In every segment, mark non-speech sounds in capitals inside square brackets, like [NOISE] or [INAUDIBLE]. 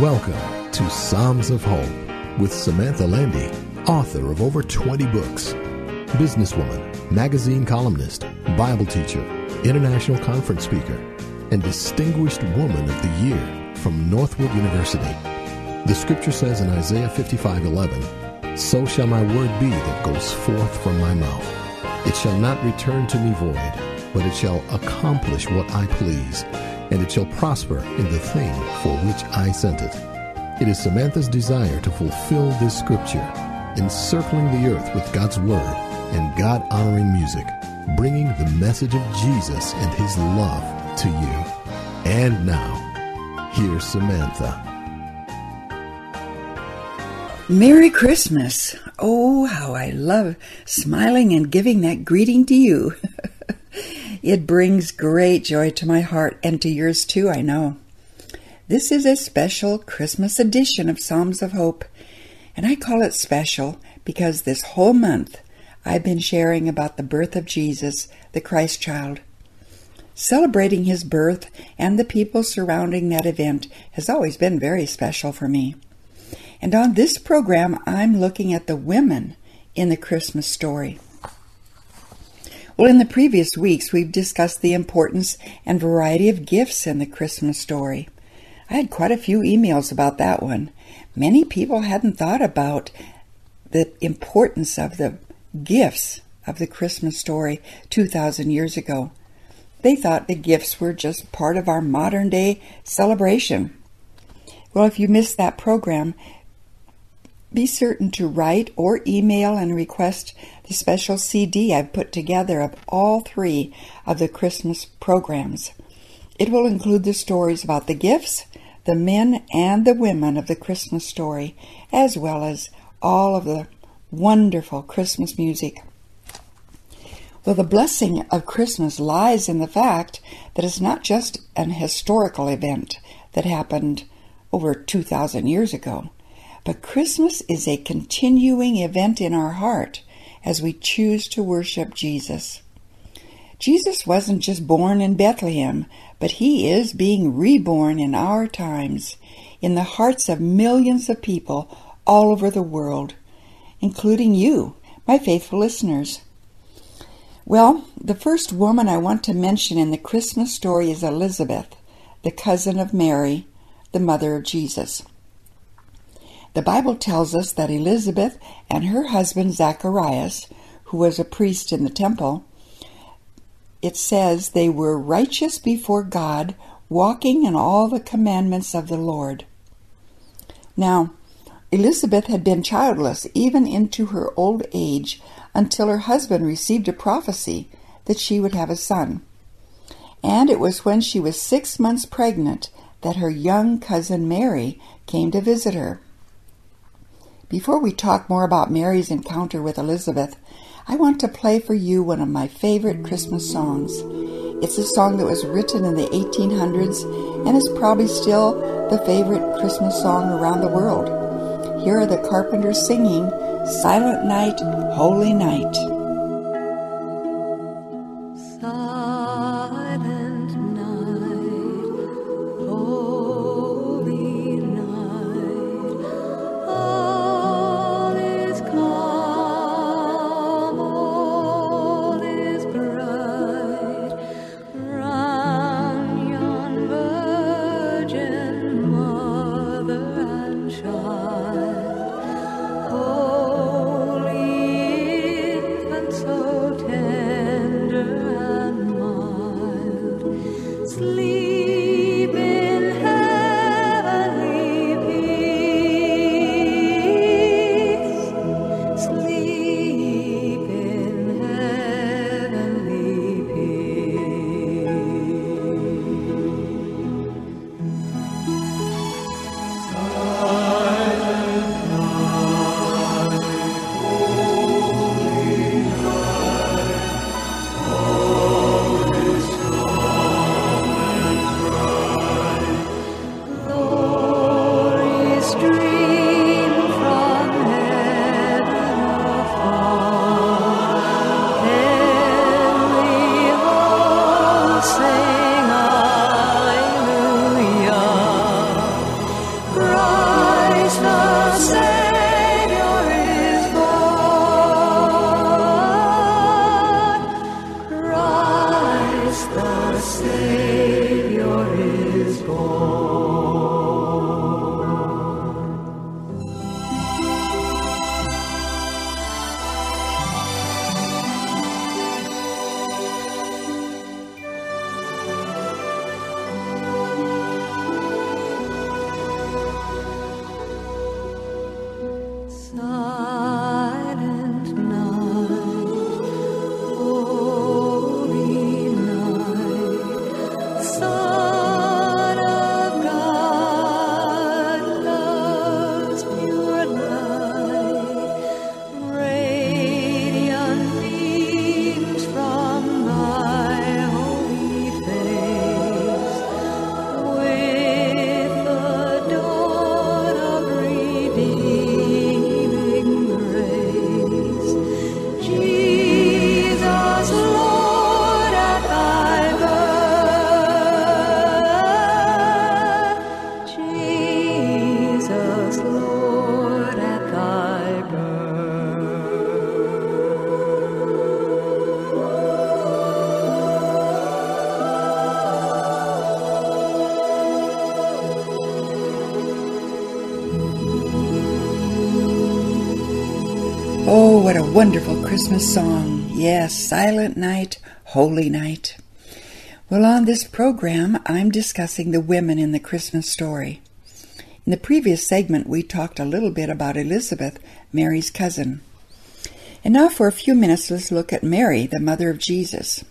Welcome to Psalms of Hope with Samantha Landy, author of over 20 books, businesswoman, magazine columnist, Bible teacher, international conference speaker, and Distinguished Woman of the Year from Northwood University. The scripture says in Isaiah 55:11, "So shall my word be that goes forth from my mouth. It shall not return to me void, but it shall accomplish what I please, and it shall prosper in the thing for which I sent it." It is Samantha's desire to fulfill this scripture, encircling the earth with God's word and God honoring music, bringing the message of Jesus and his love to you. And now, here's Samantha. Merry Christmas. Oh, how I love smiling and giving that greeting to you. [LAUGHS] it brings great joy to my heart and to yours too, I know. This is a special Christmas edition of Psalms of Hope, and I call it special because this whole month I've been sharing about the birth of Jesus, the Christ child. Celebrating his birth and the people surrounding that event has always been very special for me. And on this program, I'm looking at the women in the Christmas story. Well, in the previous weeks, we've discussed the importance and variety of gifts in the Christmas story. I had quite a few emails about that one. Many people hadn't thought about the importance of the gifts of the Christmas story 2,000 years ago. They thought the gifts were just part of our modern day celebration. Well, if you missed that program, be certain to write or email and request the special CD I've put together of all three of the Christmas programs. It will include the stories about the gifts, the men and the women of the Christmas story, as well as all of the wonderful Christmas music. Well, the blessing of Christmas lies in the fact that it's not just an historical event that happened over 2,000 years ago, but Christmas is a continuing event in our heart as we choose to worship Jesus. Jesus wasn't just born in Bethlehem, but he is being reborn in our times, in the hearts of millions of people all over the world, including you, my faithful listeners. Well, the first woman I want to mention in the Christmas story is Elizabeth, the cousin of Mary, the mother of Jesus. The Bible tells us that Elizabeth and her husband Zacharias, who was a priest in the temple, it says they were righteous before God, walking in all the commandments of the Lord. Now, Elizabeth had been childless even into her old age until her husband received a prophecy that she would have a son. And it was when she was six months pregnant that her young cousin Mary came to visit her. Before we talk more about Mary's encounter with Elizabeth, I want to play for you one of my favorite Christmas songs. It's a song that was written in the 1800s and is probably still the favorite Christmas song around the world. Here are the Carpenters singing Silent Night, Holy Night. Wonderful Christmas song. Yes, Silent Night, Holy Night. Well, on this program, I'm discussing the women in the Christmas story. In the previous segment, we talked a little bit about Elizabeth, Mary's cousin. And now, for a few minutes, let's look at Mary, the mother of Jesus.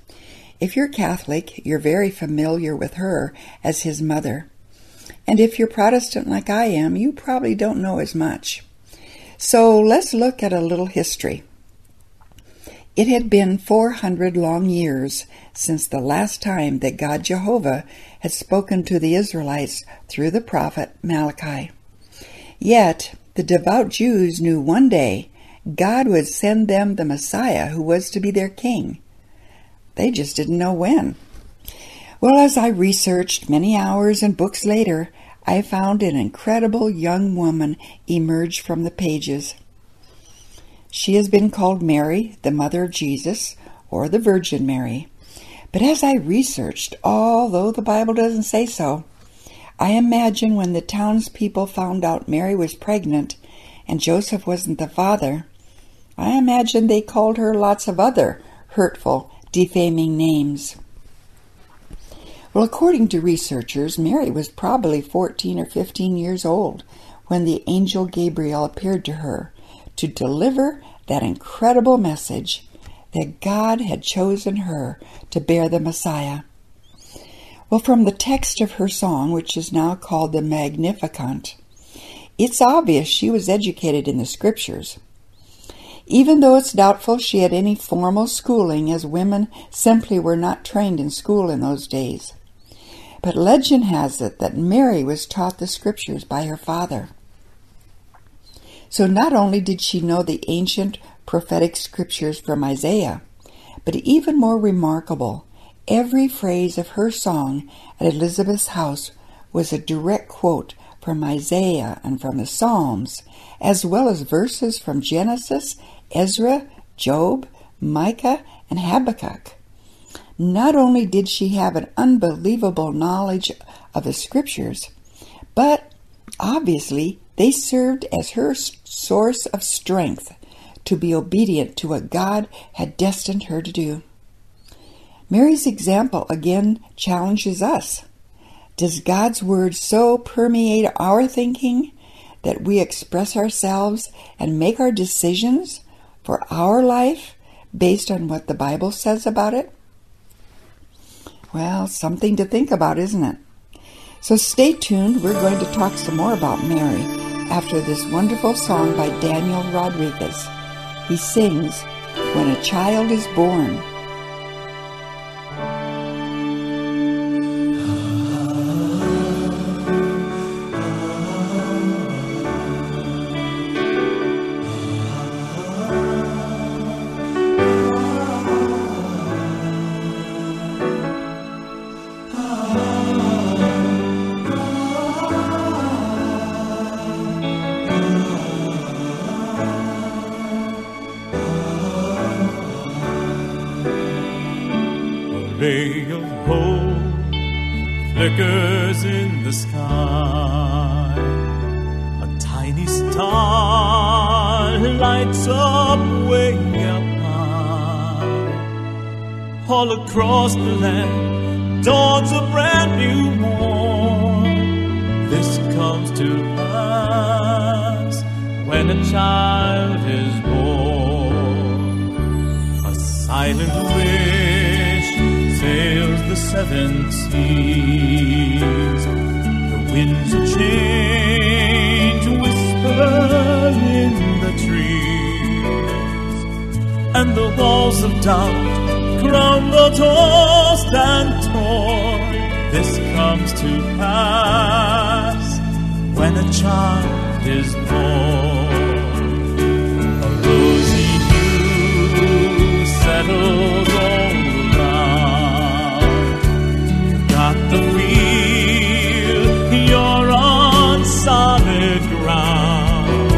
If you're Catholic, you're very familiar with her as his mother. And if you're Protestant like I am, you probably don't know as much. So let's look at a little history. It had been 400 long years since the last time that God Jehovah had spoken to the Israelites through the prophet Malachi. Yet, the devout Jews knew one day God would send them the Messiah who was to be their king. They just didn't know when. Well, as I researched many hours and books later, I found an incredible young woman emerge from the pages. She has been called Mary, the mother of Jesus, or the Virgin Mary. But as I researched, although the Bible doesn't say so, I imagine when the townspeople found out Mary was pregnant and Joseph wasn't the father, I imagine they called her lots of other hurtful, defaming names. Well, according to researchers, Mary was probably 14 or 15 years old when the angel Gabriel appeared to her to deliver that incredible message that God had chosen her to bear the Messiah. Well, from the text of her song, which is now called the Magnificat, it's obvious she was educated in the scriptures. Even though it's doubtful she had any formal schooling, as women simply were not trained in school in those days. But legend has it that Mary was taught the scriptures by her father. So not only did she know the ancient prophetic scriptures from Isaiah, but even more remarkable, every phrase of her song at Elizabeth's house was a direct quote from Isaiah and from the Psalms, as well as verses from Genesis, Ezra, Job, Micah, and Habakkuk. Not only did she have an unbelievable knowledge of the scriptures, but obviously they served as her source of strength to be obedient to what God had destined her to do. Mary's example again challenges us. Does God's Word so permeate our thinking that we express ourselves and make our decisions for our life based on what the Bible says about it? Well, something to think about, isn't it? So stay tuned. We're going to talk some more about Mary after this wonderful song by Daniel Rodriguez. He sings, When a Child is Born. Dawns a brand new morn. This comes to pass when a child is born. A silent wish sails the seven seas. The winds of change whisper in the trees, and the walls of doubt crumble, tossed and comes to pass when a child is born. A rosy hue settles all around. Got the feel you're on solid ground.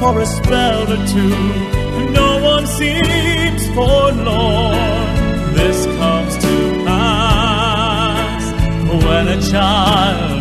For a spell or two, no one seems forlorn. When a child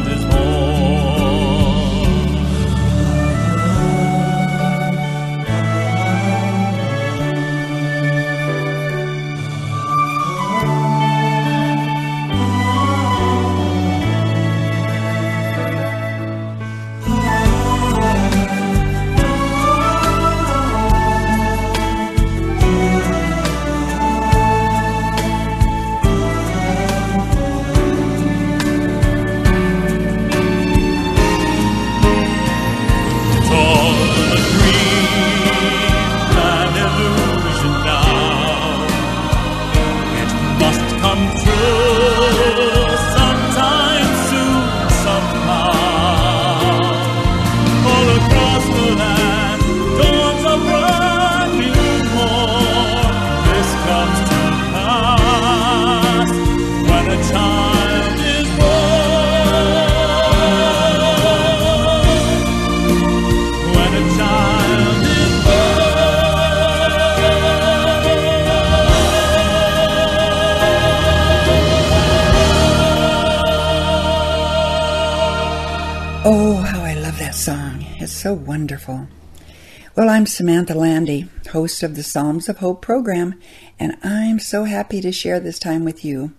I'm Samantha Landy, host of the Psalms of Hope program, and I'm so happy to share this time with you.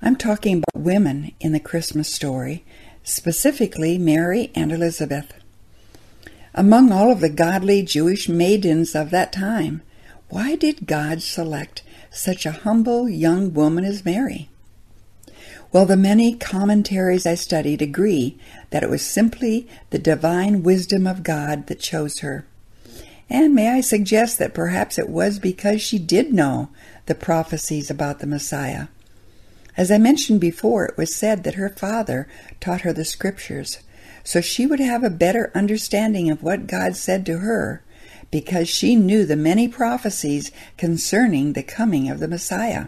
I'm talking about women in the Christmas story, specifically Mary and Elizabeth. Among all of the godly Jewish maidens of that time, why did God select such a humble young woman as Mary? Well, the many commentaries I studied agree that it was simply the divine wisdom of God that chose her. And may I suggest that perhaps it was because she did know the prophecies about the Messiah. As I mentioned before, it was said that her father taught her the scriptures, so she would have a better understanding of what God said to her, because she knew the many prophecies concerning the coming of the Messiah.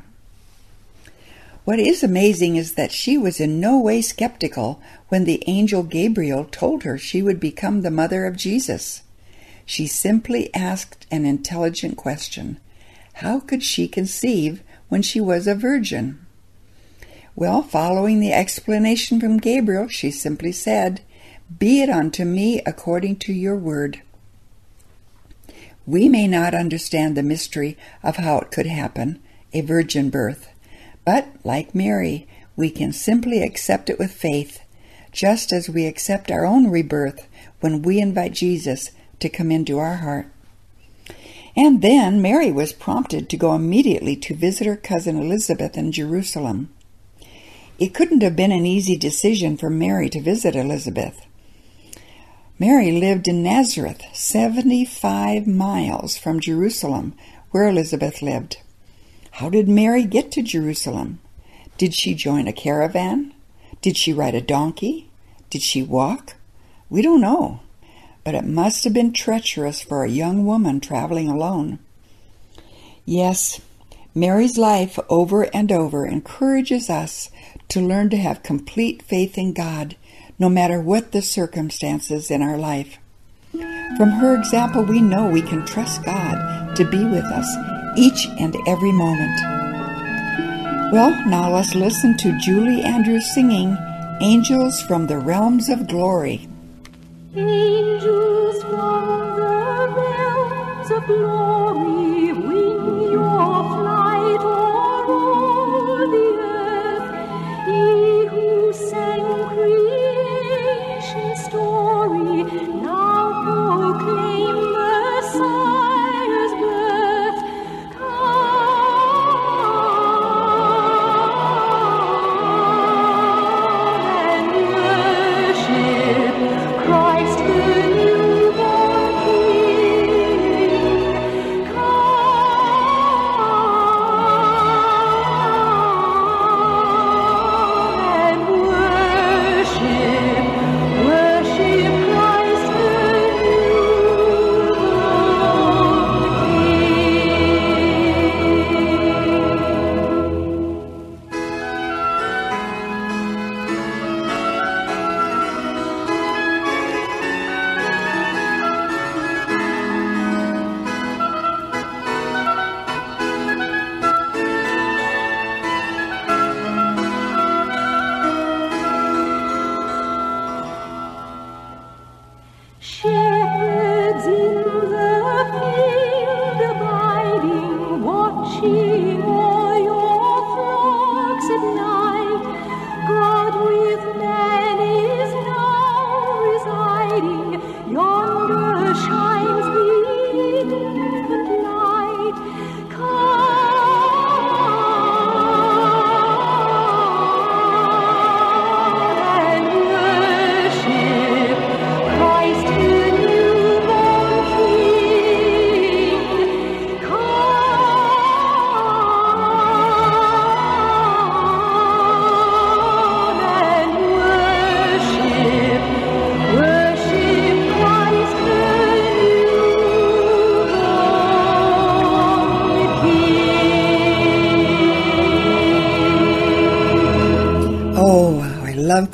What is amazing is that she was in no way skeptical when the angel Gabriel told her she would become the mother of Jesus. She simply asked an intelligent question How could she conceive when she was a virgin? Well, following the explanation from Gabriel, she simply said, Be it unto me according to your word. We may not understand the mystery of how it could happen, a virgin birth, but, like Mary, we can simply accept it with faith, just as we accept our own rebirth when we invite Jesus to come into our heart. And then Mary was prompted to go immediately to visit her cousin Elizabeth in Jerusalem. It couldn't have been an easy decision for Mary to visit Elizabeth. Mary lived in Nazareth, 75 miles from Jerusalem, where Elizabeth lived. How did Mary get to Jerusalem? Did she join a caravan? Did she ride a donkey? Did she walk? We don't know, but it must have been treacherous for a young woman traveling alone. Yes, Mary's life over and over encourages us to learn to have complete faith in God, no matter what the circumstances in our life. From her example, we know we can trust God to be with us each and every moment. Well, now let's listen to Julie Andrews singing Angels from the Realms of Glory. Angels from the realms of glory, wing your flight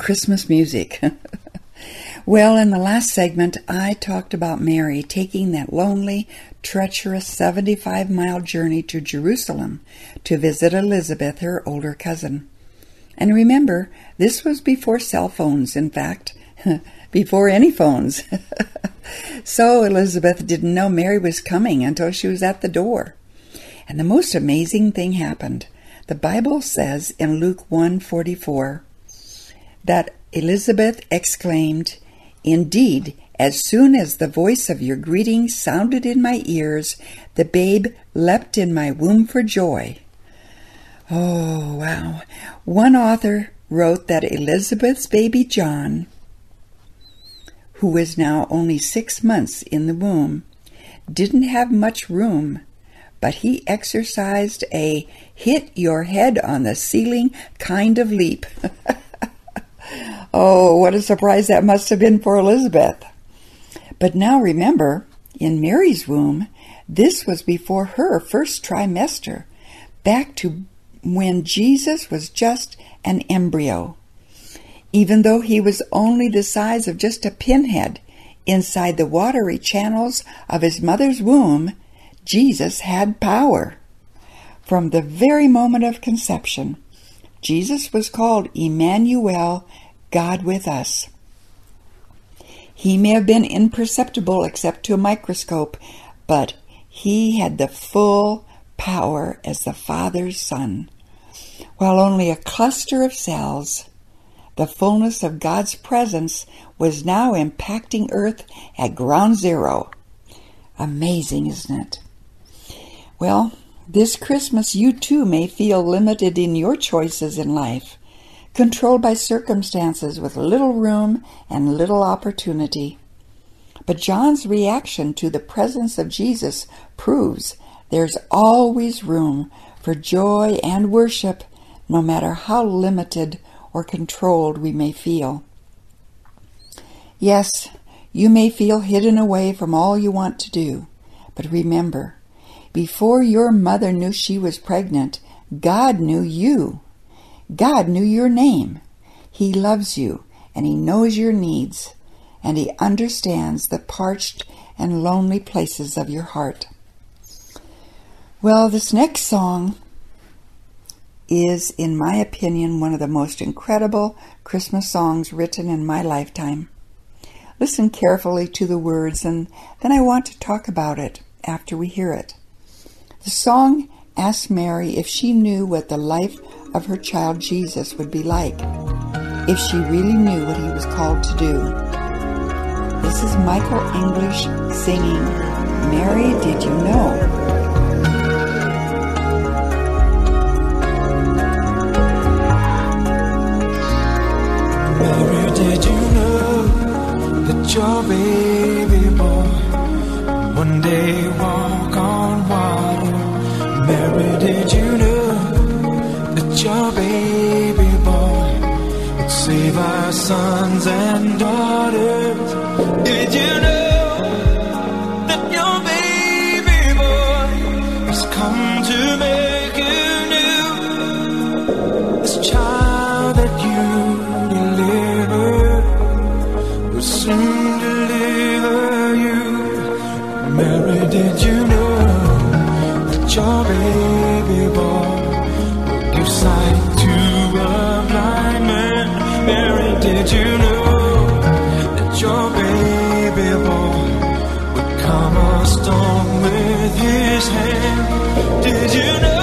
Christmas music. [LAUGHS] well, in the last segment, I talked about Mary taking that lonely, treacherous 75 mile journey to Jerusalem to visit Elizabeth, her older cousin. And remember, this was before cell phones, in fact, [LAUGHS] before any phones. [LAUGHS] so Elizabeth didn't know Mary was coming until she was at the door. And the most amazing thing happened. The Bible says in Luke 1:44 that Elizabeth exclaimed, "Indeed, as soon as the voice of your greeting sounded in my ears, the babe leapt in my womb for joy." Oh, wow. One author wrote that Elizabeth's baby John, who was now only six months in the womb, didn't have much room, but he exercised a hit your head on the ceiling kind of leap. [LAUGHS] oh, what a surprise that must have been for Elizabeth. But now remember, in Mary's womb, this was before her first trimester, back to when Jesus was just an embryo. Even though he was only the size of just a pinhead inside the watery channels of his mother's womb, Jesus had power. From the very moment of conception, Jesus was called Emmanuel, God with us. He may have been imperceptible except to a microscope, but he had the full power as the Father's Son. While only a cluster of cells, the fullness of God's presence was now impacting Earth at ground zero. Amazing, isn't it? Well, this Christmas you too may feel limited in your choices in life, controlled by circumstances with little room and little opportunity. But John's reaction to the presence of Jesus proves there's always room for joy and worship, no matter how limited or controlled we may feel. Yes, you may feel hidden away from all you want to do, but remember, before your mother knew she was pregnant, God knew you. God knew your name. He loves you and He knows your needs and He understands the parched and lonely places of your heart. Well, this next song is, in my opinion, one of the most incredible Christmas songs written in my lifetime. Listen carefully to the words, and then I want to talk about it after we hear it. The song asks Mary if she knew what the life of her child Jesus would be like, if she really knew what he was called to do. This is Michael English singing, Mary, Did You Know? Mary, did you know that your baby boy one day walk on did you know that your baby boy would save our sons and daughters? Did you know that your baby boy has come to make you new? This child that you delivered will soon deliver you. Mary, did you know that your baby did you know that your baby boy would calm a storm with his hand? Did you know?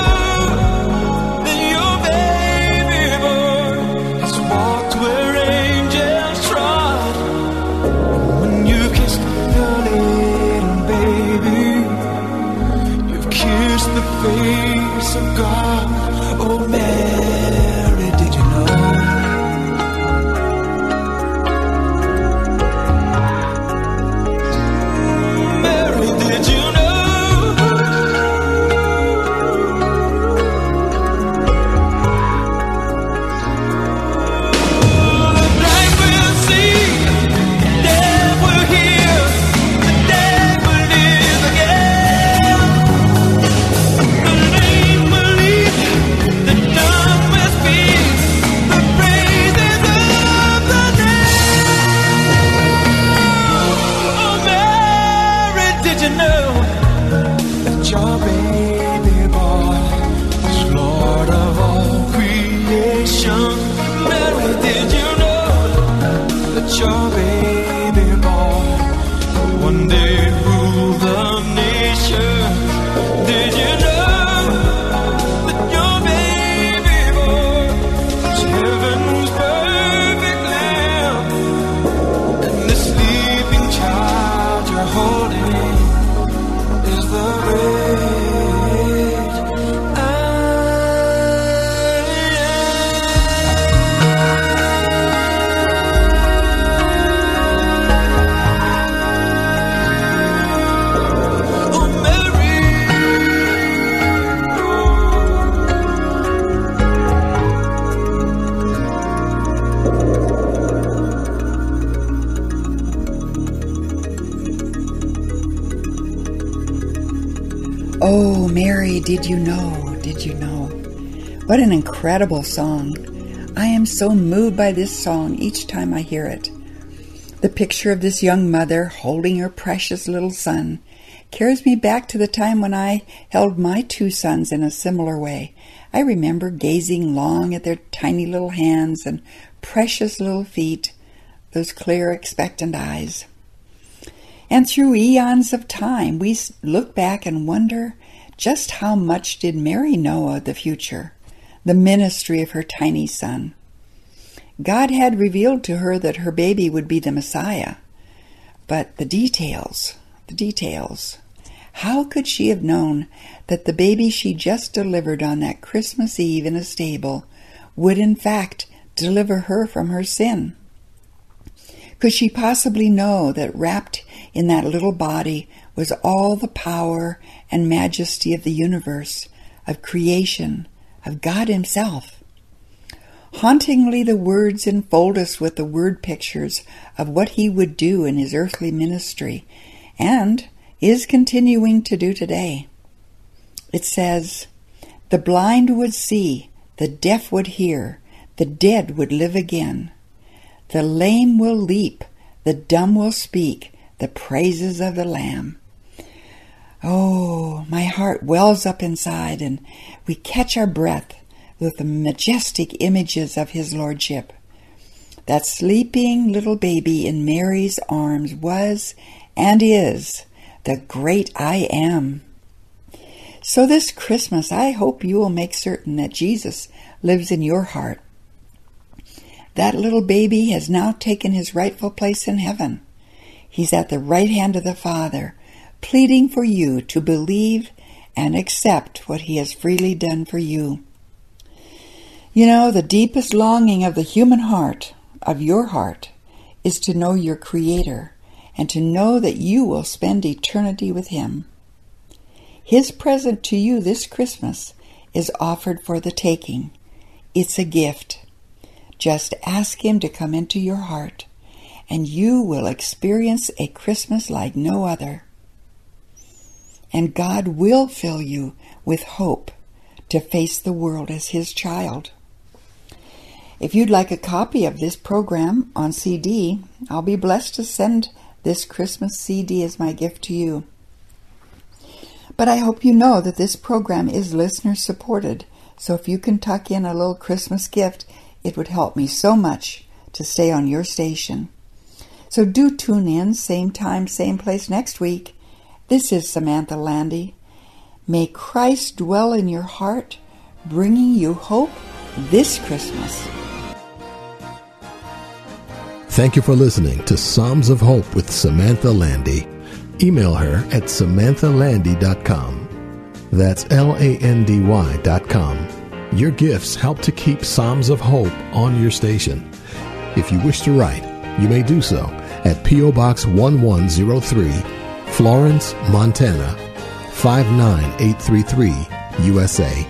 Did you know? Did you know? What an incredible song. I am so moved by this song each time I hear it. The picture of this young mother holding her precious little son carries me back to the time when I held my two sons in a similar way. I remember gazing long at their tiny little hands and precious little feet, those clear, expectant eyes. And through eons of time, we look back and wonder just how much did Mary know of the future, the ministry of her tiny son. God had revealed to her that her baby would be the Messiah. But the details, the details. How could she have known that the baby she just delivered on that Christmas Eve in a stable would in fact deliver her from her sin? Could she possibly know that wrapped in that little body was all the power and majesty of the universe, of creation, of God Himself? Hauntingly, the words enfold us with the word pictures of what He would do in His earthly ministry and is continuing to do today. It says, The blind would see, the deaf would hear, the dead would live again. The lame will leap, the dumb will speak, the praises of the Lamb. Oh, my heart wells up inside and we catch our breath with the majestic images of his lordship. That sleeping little baby in Mary's arms was and is the great I am. So this Christmas, I hope you will make certain that Jesus lives in your heart. That little baby has now taken his rightful place in heaven. He's at the right hand of the Father, pleading for you to believe and accept what he has freely done for you. You know, the deepest longing of the human heart, of your heart, is to know your Creator and to know that you will spend eternity with Him. His present to you this Christmas is offered for the taking. It's a gift. Just ask Him to come into your heart, and you will experience a Christmas like no other. And God will fill you with hope to face the world as His child. If you'd like a copy of this program on CD, I'll be blessed to send this Christmas CD as my gift to you. But I hope you know that this program is listener supported, so if you can tuck in a little Christmas gift, it would help me so much to stay on your station. So do tune in, same time, same place next week. This is Samantha Landy. May Christ dwell in your heart, bringing you hope this Christmas. Thank you for listening to Psalms of Hope with Samantha Landy. Email her at samanthalandy.com. That's L A N D Y.com. Your gifts help to keep Psalms of Hope on your station. If you wish to write, you may do so at P.O. Box 1103, Florence, Montana 59833, USA.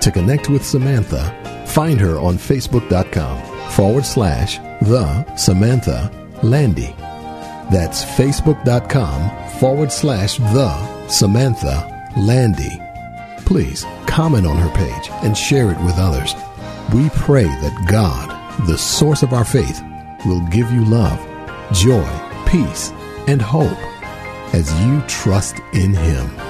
To connect with Samantha, find her on Facebook.com forward slash the Samantha Landy. That's Facebook.com forward slash the Samantha Landy. Please comment on her page and share it with others. We pray that God, the source of our faith, will give you love, joy, peace, and hope as you trust in Him.